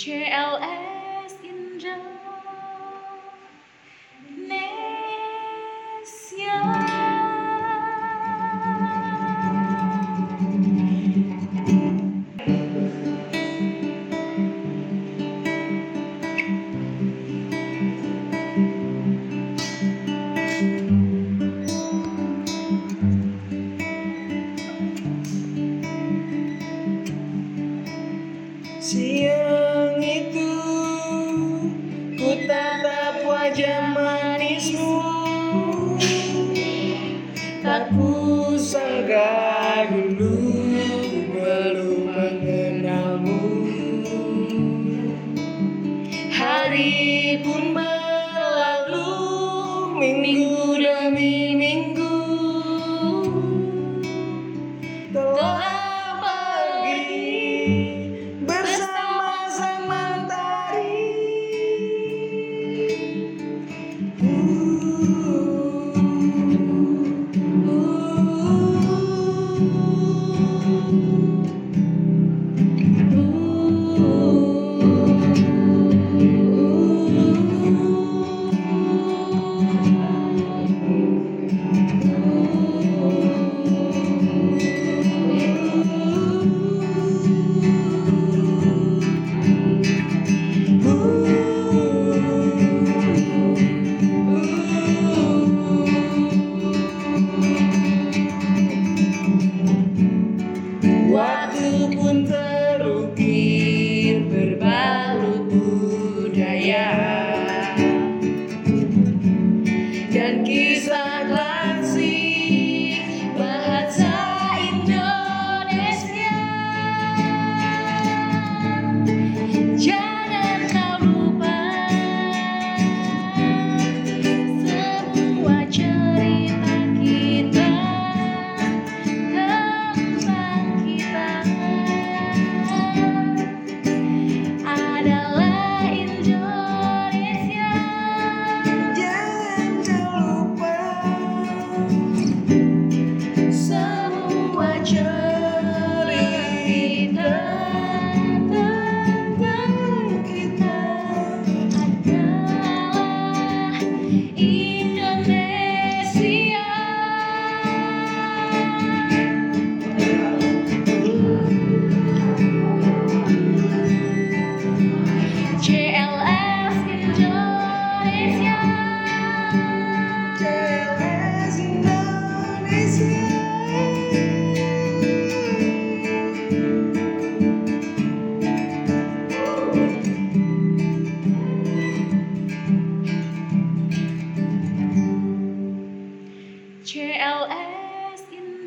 cheer our in saja manismu. Tak kusangka dulu belum mengenalmu. Hari pun berlalu minggu Yeah. what you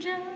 danger.